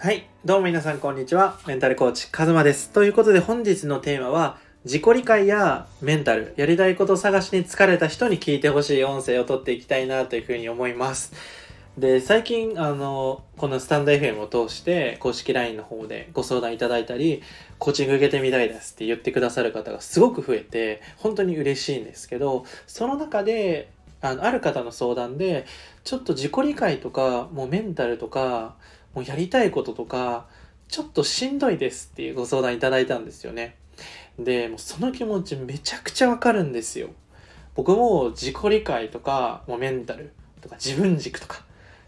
はい。どうも皆さんこんにちは。メンタルコーチ、カズマです。ということで本日のテーマは、自己理解やメンタル、やりたいこと探しに疲れた人に聞いてほしい音声を取っていきたいなというふうに思います。で、最近、あの、このスタンド FM を通して、公式 LINE の方でご相談いただいたり、コーチング受けてみたいですって言ってくださる方がすごく増えて、本当に嬉しいんですけど、その中で、あのある方の相談で、ちょっと自己理解とか、もうメンタルとか、もうやりたいこととか、ちょっとしんどいですっていうご相談いただいたんですよね。で、もうその気持ちめちゃくちゃわかるんですよ。僕も自己理解とか、もうメンタルとか自分軸とか、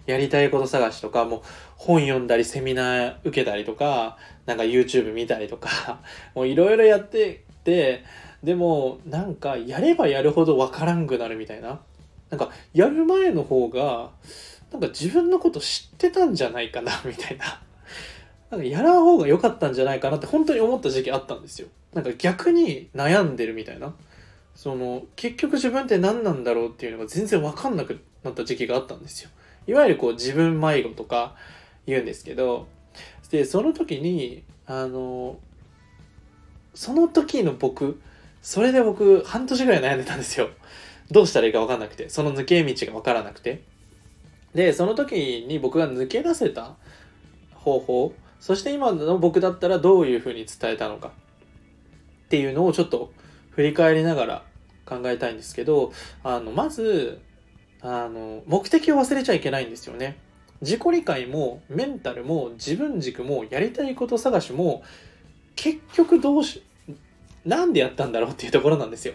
やりたいこと探しとか、もう本読んだりセミナー受けたりとか、なんか YouTube 見たりとか、もういろいろやってて、でもなんかやればやるほどわからんくなるみたいな。なんかやる前の方が、なんか自分のこと知ってたんじゃないかなみたいな。なんかやらん方が良かったんじゃないかなって本当に思った時期あったんですよ。なんか逆に悩んでるみたいな。その結局自分って何なんだろうっていうのが全然わかんなくなった時期があったんですよ。いわゆるこう自分迷子とか言うんですけど、で、その時に、あの、その時の僕、それで僕半年ぐらい悩んでたんですよ。どうしたらいいかわかんなくて、その抜け道がわからなくて。で、その時に僕が抜け出せた方法、そして今の僕だったらどういうふうに伝えたのかっていうのをちょっと振り返りながら考えたいんですけど、あの、まず、あの、目的を忘れちゃいけないんですよね。自己理解もメンタルも自分軸もやりたいこと探しも結局どうし、なんでやったんだろうっていうところなんですよ。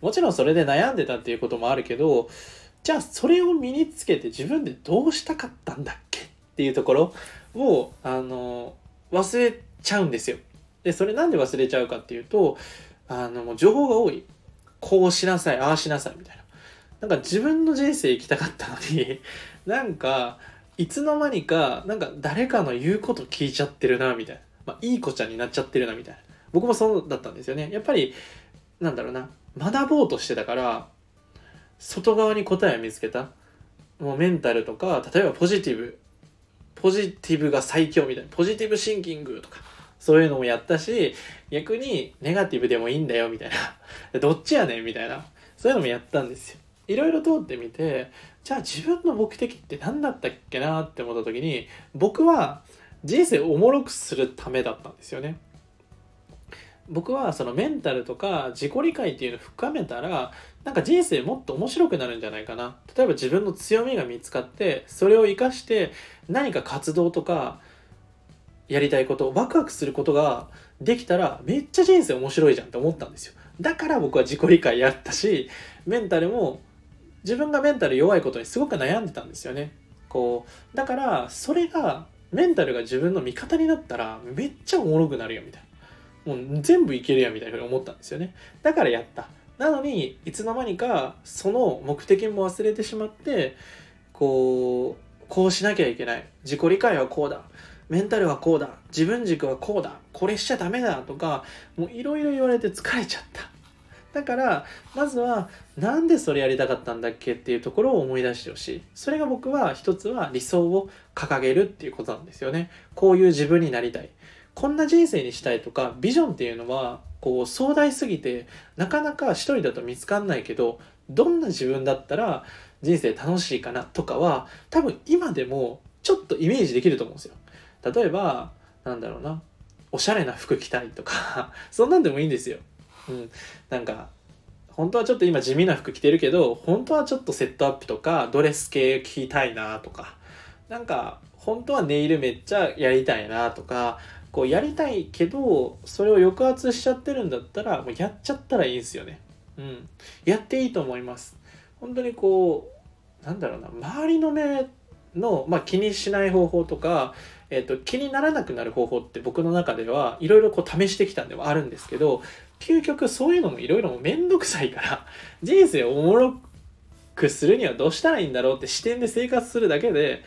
もちろんそれで悩んでたっていうこともあるけど、じゃあそれを身につけて自分でどうしたかったんだっけっていうところを、あの、忘れちゃうんですよ。で、それなんで忘れちゃうかっていうと、あの、もう情報が多い。こうしなさい、ああしなさいみたいな。なんか自分の人生生きたかったのに、なんか、いつの間にか、なんか誰かの言うこと聞いちゃってるな、みたいな。まあ、いい子ちゃんになっちゃってるな、みたいな。僕もそうだったんですよね。やっぱり、なんだろうな、学ぼうとしてたから、外側に答えを見つけた。もうメンタルとか、例えばポジティブ、ポジティブが最強みたいな、ポジティブシンキングとか、そういうのもやったし、逆にネガティブでもいいんだよ、みたいな。どっちやねん、みたいな。そういうのもやったんですよ。いろいろ通ってみて、じゃあ自分の目的って何だったっけなって思った時に、僕は人生をおもろくするためだったんですよね。僕はそのメンタルとか自己理解っていうのを深めたらなんか人生もっと面白くなるんじゃないかな。例えば自分の強みが見つかってそれを生かして何か活動とかやりたいことワクワクすることができたらめっちゃ人生面白いじゃんって思ったんですよ。だから僕は自己理解やったしメンタルも自分がメンタル弱いことにすごく悩んでたんですよね。こうだからそれがメンタルが自分の味方になったらめっちゃおもろくなるよみたいな。もう全部いけるやんみたいなふうに思ったんですよね。だからやった。なのに、いつの間にかその目的も忘れてしまって、こう、こうしなきゃいけない。自己理解はこうだ。メンタルはこうだ。自分軸はこうだ。これしちゃダメだとか、もういろいろ言われて疲れちゃった。だから、まずは、なんでそれやりたかったんだっけっていうところを思い出してほしい。それが僕は一つは理想を掲げるっていうことなんですよね。こういう自分になりたい。こんな人生にしたいとかビジョンっていうのはこう壮大すぎてなかなか一人だと見つかんないけどどんな自分だったら人生楽しいかなとかは多分今でもちょっとイメージできると思うんですよ。例えばなんだろうなおしゃれな服着たいとか そんなんでもいいんですよ。うん、なんか本当はちょっと今地味な服着てるけど本当はちょっとセットアップとかドレス系着たいなとかなんか本当はネイルめっちゃやりたいなとかこうやりたいけどそれを抑圧しちゃってるんだったらもうやっちゃったらいいんですよね。うん。やっていいと思います。本当にこうなんだろうな周りの目の、まあ、気にしない方法とか、えー、と気にならなくなる方法って僕の中ではいろいろ試してきたんではあるんですけど究極そういうのもいろいろめんどくさいから人生をおもろくするにはどうしたらいいんだろうって視点で生活するだけで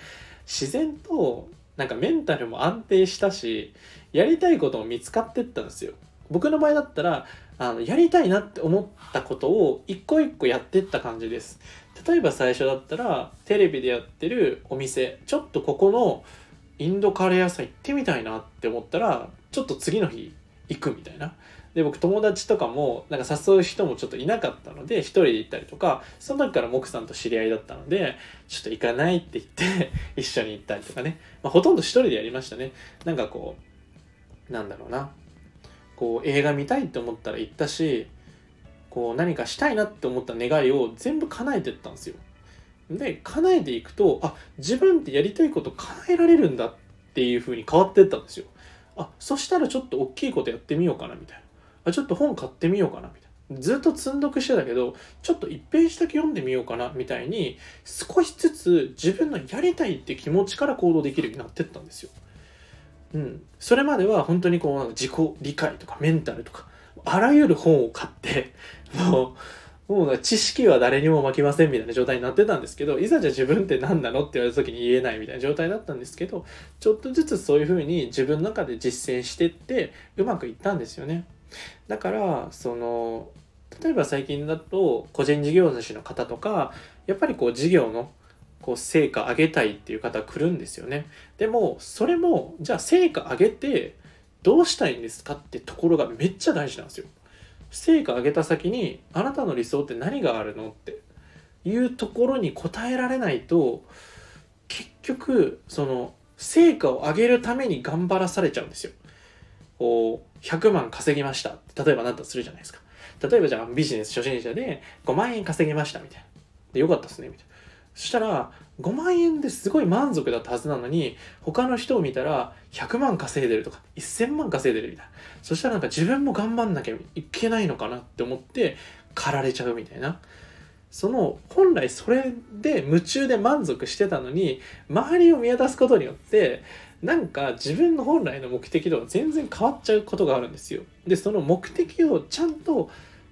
自然となんかメンタルも安定したしやりたいことも見つかってったんですよ。僕の場合だったらあのやりたいなって思ったことを一個一個やってった感じです。例えば最初だったらテレビでやってるお店ちょっとここのインドカレー屋さん行ってみたいなって思ったらちょっと次の日行くみたいな。で僕友達とかもなんか誘う人もちょっといなかったので一人で行ったりとかその時から木さんと知り合いだったのでちょっと行かないって言って 一緒に行ったりとかね、まあ、ほとんど一人でやりましたね。なんかこうなんだろうな。こう映画見たいって思ったら行ったしこう何かしたいなって思った願いを全部叶えてったんですよ。で叶えていくとあ自分ってやりたいこと叶えられるんだっていう風に変わってったんですよ。あそしたらちょっと大きいことやってみようかなみたいな。あちょっと本買ってみようかなみたいなずっと積んどくしてたけどちょっと一ページだけ読んでみようかなみたいに少しずつ自分のやりたいって気持ちから行動できるようになってったんですよ。うん、それまでは本当にこう自己理解とかメンタルとかあらゆる本を買ってもうもう知識は誰にも負けませんみたいな状態になってたんですけどいざじゃあ自分って何なのって言われた時に言えないみたいな状態だったんですけどちょっとずつそういうふうに自分の中で実践してってうまくいったんですよね。だからその例えば最近だと個人事業主の方とかやっぱりこう事業のこう成果上げたいっていう方来るんですよね。でもそれもじゃあ成果上げてどうしたいんですかってところがめっちゃ大事なんですよ。成果上げた先にあなたの理想って何があるのっていうところに答えられないと結局その成果を上げるために頑張らされちゃうんですよ。こう100万稼ぎました。例えばなったとするじゃないですか。例えばじゃあビジネス初心者で5万円稼ぎましたみたいな。でよかったっすねみたいな。そしたら5万円ですごい満足だったはずなのに他の人を見たら100万稼いでるとか1000万稼いでるみたいな。そしたらなんか自分も頑張んなきゃいけないのかなって思って駆られちゃうみたいな。その本来それで夢中で満足してたのに周りを見渡すことによってなんか自分の本来の目的とは全然変わっちゃうことがあるんですよ。でその目的をちゃんと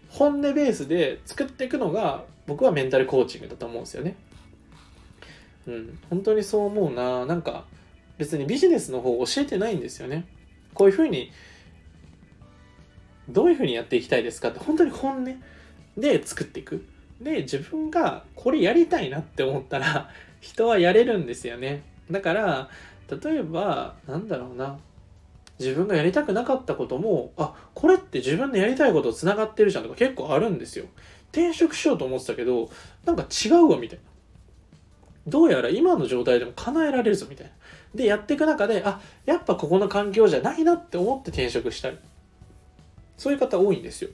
本音ベースで作っていくのが僕はメンタルコーチングだと思うんですよね。うん、本当にそう思うな。なんか別にビジネスの方教えてないんですよね。こういうふうにどういうふうにやっていきたいですかって本当に本音で作っていく。で自分がこれやりたいなって思ったら人はやれるんですよね。だから例えばなんだろうな。自分がやりたくなかったこともあこれって自分のやりたいことつながってるじゃんとか結構あるんですよ。転職しようと思ってたけどなんか違うわみたいな。どうやら今の状態でも叶えられるぞみたいな。でやっていく中であやっぱここの環境じゃないなって思って転職したり。そういう方多いんですよ。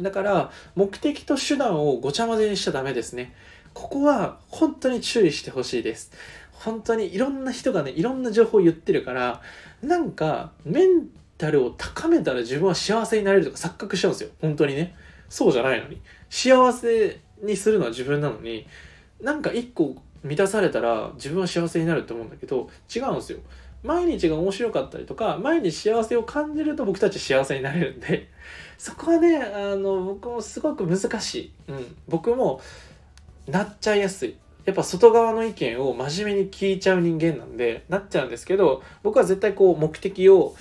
だから目的と手段をごちゃ混ぜにしちゃダメですね。ここは本当に注意してほしいです。本当にいろんな人がねいろんな情報を言ってるからなんかメンタルを高めたら自分は幸せになれるとか錯覚しちゃうんですよ。本当にね。そうじゃないのに。幸せにするのは自分なのになんか一個満たされたら自分は幸せになると思うんだけど違うんですよ。毎日が面白かったりとか毎日幸せを感じると僕たち幸せになれるんで。そこはねあの僕もすごく難しい、うん、僕もなっちゃいやすいやっぱ外側の意見を真面目に聞いちゃう人間なんでなっちゃうんですけど僕は絶対こう目的を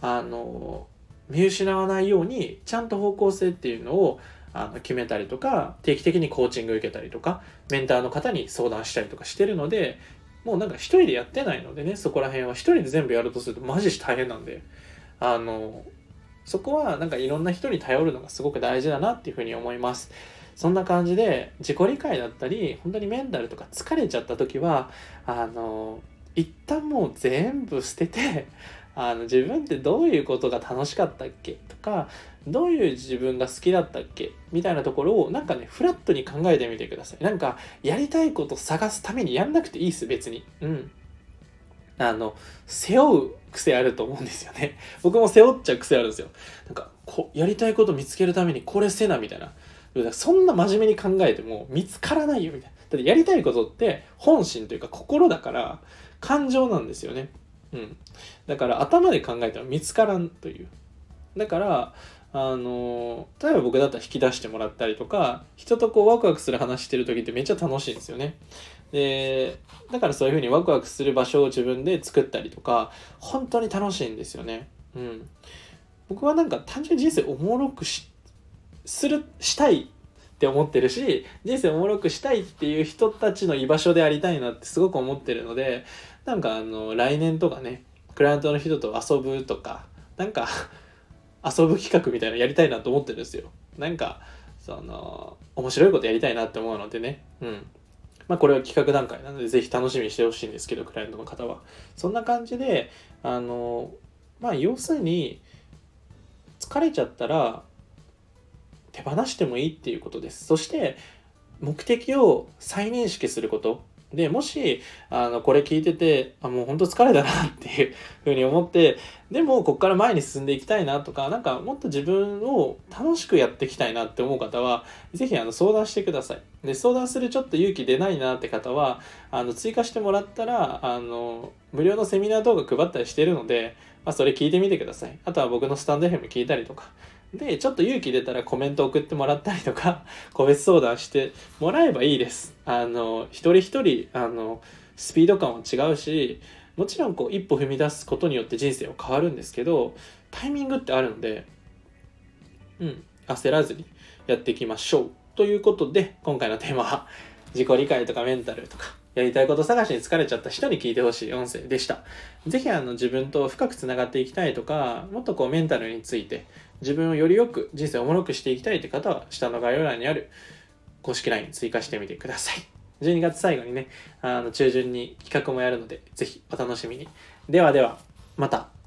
あの見失わないようにちゃんと方向性っていうのをあの決めたりとか定期的にコーチング受けたりとかメンターの方に相談したりとかしてるのでもうなんか一人でやってないのでねそこら辺は一人で全部やるとするとマジ大変なんであのそこはなんかいろんな人に頼るのがすごく大事だなっていうふうに思います。そんな感じで自己理解だったり本当にメンタルとか疲れちゃった時はあの一旦もう全部捨てて あの自分ってどういうことが楽しかったっけ？とかどういう自分が好きだったっけ？みたいなところをなんかねフラットに考えてみてください。なんかやりたいこと探すためにやんなくていいっす別に。うん。あの背負う癖あると思うんですよね。僕も背負っちゃう癖あるんですよ。なんかこやりたいこと見つけるためにこれせなみたいな。そんな真面目に考えても見つからないよみたいな。だってやりたいことって本心というか心だから感情なんですよね。うん。だから頭で考えても見つからんという。だから、あの例えば僕だったら引き出してもらったりとか人とこうワクワクする話してる時ってめっちゃ楽しいんですよね。でだからそういうふうにワクワクする場所を自分で作ったりとか本当に楽しいんですよね。うん、僕はなんか単純に人生おもろくしするしたいって思ってるし人生おもろくしたいっていう人たちの居場所でありたいなってすごく思ってるのでなんかあの来年とかねクライアントの人と遊ぶとかなんか遊ぶ企画みたいなやりたいなと思ってるんですよ。なんかその面白いことやりたいなって思うのでね。うん。まあこれは企画段階なのでぜひ楽しみにしてほしいんですけどクライアントの方は。そんな感じであのまあ要するに疲れちゃったら手放してもいいっていうことです。そして目的を再認識すること。でもしあのこれ聞いててあもうほんと疲れたなっていうふうに思ってでもこっから前に進んでいきたいなとかなんかもっと自分を楽しくやっていきたいなって思う方は是非あの相談してください。で相談するちょっと勇気出ないなって方はあの追加してもらったらあの無料のセミナー動画配ったりしてるので、まあ、それ聞いてみてください。あとは僕のスタンド FM 聞いたりとかで、ちょっと勇気出たらコメント送ってもらったりとか、個別相談してもらえばいいです。あの、一人一人、あの、スピード感は違うし、もちろんこう一歩踏み出すことによって人生は変わるんですけど、タイミングってあるので、うん、焦らずにやっていきましょう。ということで、今回のテーマは、自己理解とかメンタルとか、やりたいこと探しに疲れちゃった人に聞いてほしい音声でした。ぜひあの自分と深くつながっていきたいとか、もっとこうメンタルについて自分をよりよく人生をおもろくしていきたいって方は下の概要欄にある公式 LINE 追加してみてください。12月最後にね、あの中旬に企画もやるので、ぜひお楽しみに。ではでは、また。